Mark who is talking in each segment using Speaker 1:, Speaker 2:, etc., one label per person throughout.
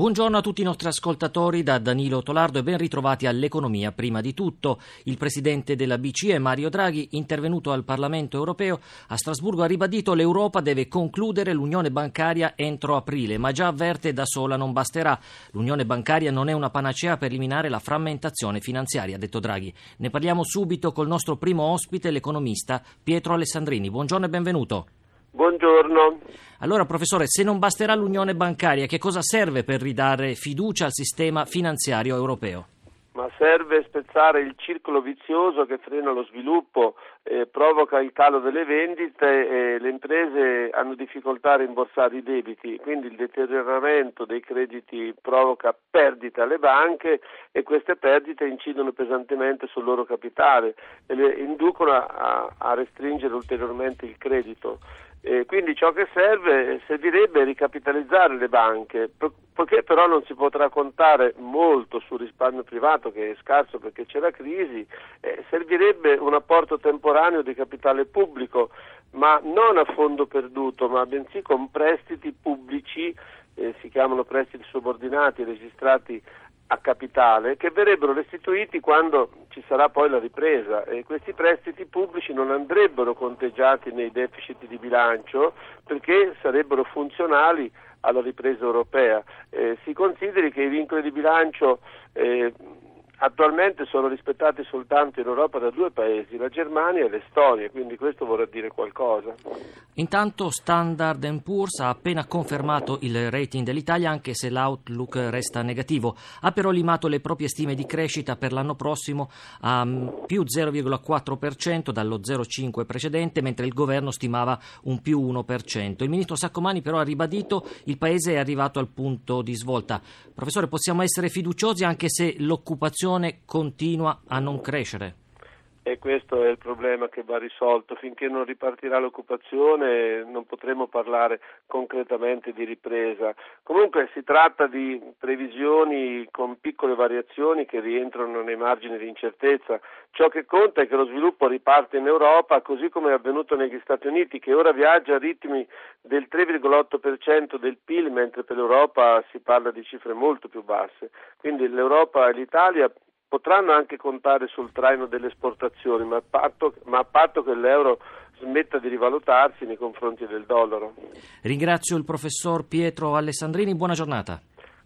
Speaker 1: Buongiorno a tutti i nostri ascoltatori da Danilo Tolardo e ben ritrovati all'economia prima di tutto. Il presidente della BCE Mario Draghi, intervenuto al Parlamento europeo a Strasburgo, ha ribadito l'Europa deve concludere l'unione bancaria entro aprile, ma già avverte da sola non basterà. L'unione bancaria non è una panacea per eliminare la frammentazione finanziaria, ha detto Draghi. Ne parliamo subito col nostro primo ospite, l'economista Pietro Alessandrini. Buongiorno e benvenuto.
Speaker 2: Buongiorno.
Speaker 1: Allora, professore, se non basterà l'unione bancaria, che cosa serve per ridare fiducia al sistema finanziario europeo?
Speaker 2: Ma serve spezzare il circolo vizioso che frena lo sviluppo, eh, provoca il calo delle vendite e le imprese hanno difficoltà a rimborsare i debiti, quindi il deterioramento dei crediti provoca perdite alle banche e queste perdite incidono pesantemente sul loro capitale e le inducono a, a restringere ulteriormente il credito. Eh, quindi ciò che serve servirebbe ricapitalizzare le banche, po- poiché però non si potrà contare molto sul risparmio privato che è scarso perché c'è la crisi, eh, servirebbe un apporto temporaneo di capitale pubblico, ma non a fondo perduto, ma bensì con prestiti pubblici, eh, si chiamano prestiti subordinati registrati a capitale che verrebbero restituiti quando ci sarà poi la ripresa e questi prestiti pubblici non andrebbero conteggiati nei deficit di bilancio perché sarebbero funzionali alla ripresa europea. Eh, si consideri che i vincoli di bilancio eh, attualmente sono rispettati soltanto in Europa da due paesi, la Germania e l'Estonia, quindi questo vorrà dire qualcosa.
Speaker 1: Intanto Standard Poor's ha appena confermato il rating dell'Italia anche se l'outlook resta negativo. Ha però limato le proprie stime di crescita per l'anno prossimo a mm, più 0,4% dallo 0,5% precedente, mentre il governo stimava un più 1%. Il ministro Saccomani però ha ribadito il paese è arrivato al punto di svolta. Professore, possiamo essere fiduciosi anche se l'occupazione continua a non crescere?
Speaker 2: E questo è il problema che va risolto. Finché non ripartirà l'occupazione non potremo parlare concretamente di ripresa. Comunque si tratta di previsioni con piccole variazioni che rientrano nei margini di incertezza. Ciò che conta è che lo sviluppo riparte in Europa, così come è avvenuto negli Stati Uniti, che ora viaggia a ritmi del 3,8% del PIL, mentre per l'Europa si parla di cifre molto più basse. Quindi l'Europa e l'Italia potranno anche contare sul traino delle esportazioni, ma a patto, ma a patto che l'euro smetta di rivalutarsi nei confronti del dollaro.
Speaker 1: Ringrazio il professor Pietro Alessandrini, buona giornata.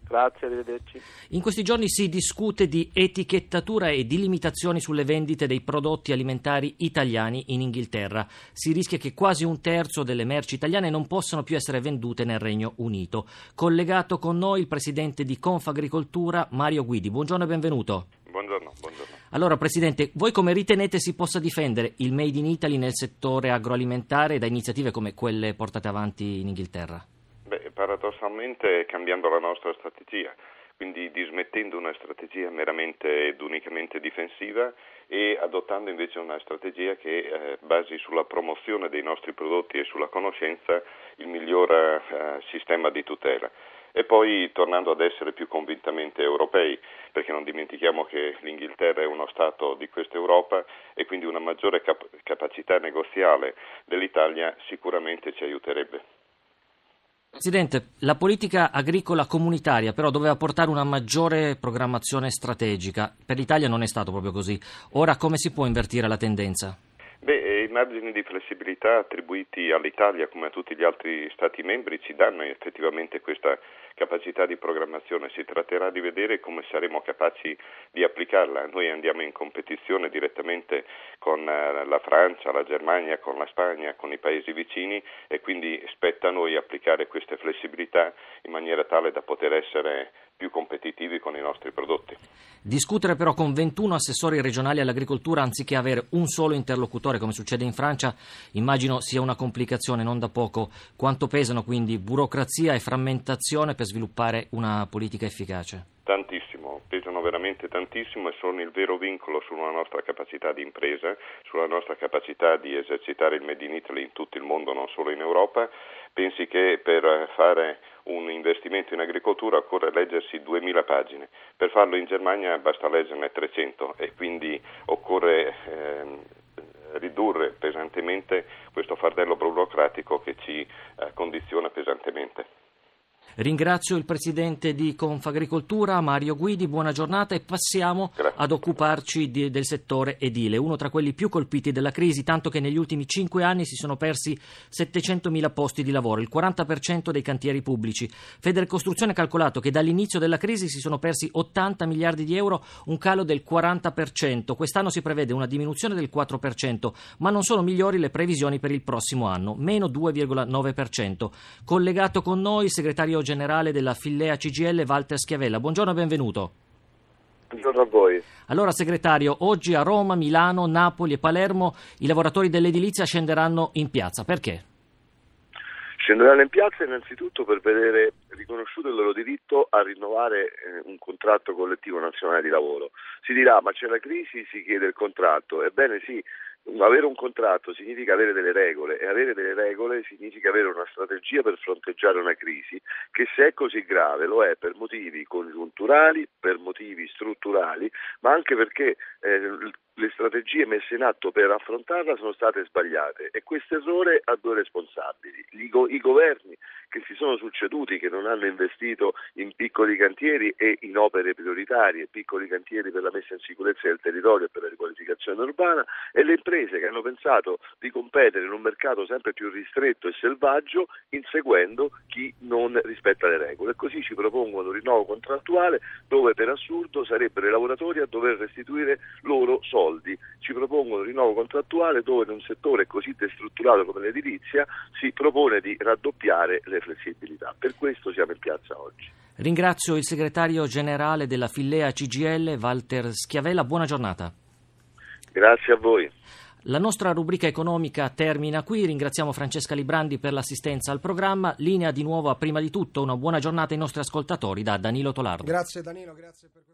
Speaker 2: Grazie, arrivederci.
Speaker 1: In questi giorni si discute di etichettatura e di limitazioni sulle vendite dei prodotti alimentari italiani in Inghilterra. Si rischia che quasi un terzo delle merci italiane non possano più essere vendute nel Regno Unito. Collegato con noi il presidente di Confagricoltura Mario Guidi. Buongiorno e benvenuto.
Speaker 3: Buongiorno, buongiorno.
Speaker 1: Allora, Presidente, voi come ritenete si possa difendere il Made in Italy nel settore agroalimentare da iniziative come quelle portate avanti in Inghilterra?
Speaker 3: Beh, paradossalmente cambiando la nostra strategia, quindi dismettendo una strategia meramente ed unicamente difensiva e adottando invece una strategia che eh, basi sulla promozione dei nostri prodotti e sulla conoscenza il miglior eh, sistema di tutela. E poi tornando ad essere più convintamente europei, perché non dimentichiamo che l'Inghilterra è uno Stato di questa Europa e quindi una maggiore cap- capacità negoziale dell'Italia sicuramente ci aiuterebbe.
Speaker 1: Presidente, la politica agricola comunitaria però doveva portare una maggiore programmazione strategica. Per l'Italia non è stato proprio così. Ora come si può invertire la tendenza?
Speaker 3: Beh, i margini di flessibilità attribuiti all'Italia come a tutti gli altri Stati membri ci danno effettivamente questa capacità di programmazione. Si tratterà di vedere come saremo capaci di applicarla. Noi andiamo in competizione direttamente con la Francia, la Germania, con la Spagna, con i paesi vicini e quindi spetta a noi applicare queste flessibilità in maniera tale da poter essere più competitivi con i nostri prodotti.
Speaker 1: Discutere però con 21 assessori regionali all'agricoltura anziché avere un solo interlocutore come succede in Francia, immagino sia una complicazione non da poco. Quanto pesano quindi burocrazia e frammentazione per sviluppare una politica efficace?
Speaker 3: Tantissimo, pesano veramente tantissimo e sono il vero vincolo sulla nostra capacità di impresa, sulla nostra capacità di esercitare il Made in Italy in tutto il mondo, non solo in Europa. Pensi che per fare un investimento in agricoltura occorre leggersi 2000 pagine, per farlo in Germania basta leggerne 300 e quindi occorre ehm, ridurre pesantemente questo fardello burocratico che ci eh, condiziona pesantemente.
Speaker 1: Ringrazio il presidente di Confagricoltura, Mario Guidi, buona giornata e passiamo
Speaker 3: Grazie.
Speaker 1: ad occuparci di, del settore edile, uno tra quelli più colpiti dalla crisi, tanto che negli ultimi cinque anni si sono persi 700.000 posti di lavoro, il 40% dei cantieri pubblici. Federcostruzione ha calcolato che dall'inizio della crisi si sono persi 80 miliardi di euro, un calo del 40%. Quest'anno si prevede una diminuzione del 4%, ma non sono migliori le previsioni per il prossimo anno, meno 2,9%. Collegato con noi il segretario generale della Fillea CGL Walter Schiavella. Buongiorno e benvenuto.
Speaker 2: Buongiorno a voi.
Speaker 1: Allora, segretario, oggi a Roma, Milano, Napoli e Palermo i lavoratori dell'edilizia scenderanno in piazza. Perché?
Speaker 4: Scenderanno in piazza innanzitutto per vedere riconosciuto il loro diritto a rinnovare eh, un contratto collettivo nazionale di lavoro. Si dirà ma c'è la crisi, si chiede il contratto. Ebbene sì, avere un contratto significa avere delle regole e avere delle regole significa avere una strategia per fronteggiare una crisi che se è così grave lo è per motivi congiunturali, per motivi strutturali, ma anche perché eh, le strategie messe in atto per affrontarla sono state sbagliate e questo errore ha due responsabili, go- i governi che si sono succeduti, che non hanno investito in piccoli cantieri e in opere prioritarie, piccoli cantieri per la messa in sicurezza del territorio e per la riqualificazione urbana, e le imprese che hanno pensato di competere in un mercato sempre più ristretto e selvaggio, inseguendo chi non rispetta le regole. E così ci propongono un rinnovo contrattuale dove per assurdo sarebbero i lavoratori a dover restituire loro soldi. Ci propongono un rinnovo contrattuale dove in un settore così destrutturato come l'edilizia si propone di raddoppiare le flessibilità. Per questo siamo in piazza oggi.
Speaker 1: Ringrazio il segretario generale della Fillea CGL, Walter Schiavella. Buona giornata.
Speaker 4: Grazie a voi.
Speaker 1: La nostra rubrica economica termina qui. Ringraziamo Francesca Librandi per l'assistenza al programma. Linea di nuovo a prima di tutto una buona giornata ai nostri ascoltatori da Danilo Tolardo.
Speaker 5: Grazie Danilo, grazie per